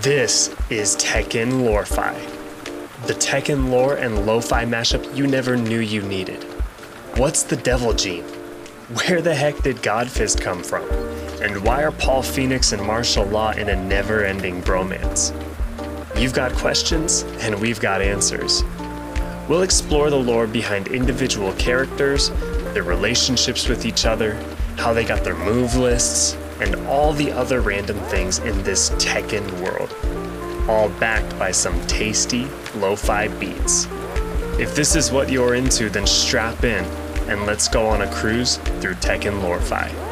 This is Tekken Lorefi, the Tekken lore and lo-fi mashup you never knew you needed. What's the Devil Gene? Where the heck did Godfist come from? And why are Paul Phoenix and Marshall Law in a never-ending bromance? You've got questions, and we've got answers. We'll explore the lore behind individual characters, their relationships with each other, how they got their move lists, and all the other random things in this Tekken world. All backed by some tasty lo fi beats. If this is what you're into, then strap in and let's go on a cruise through Tekken Lorefi.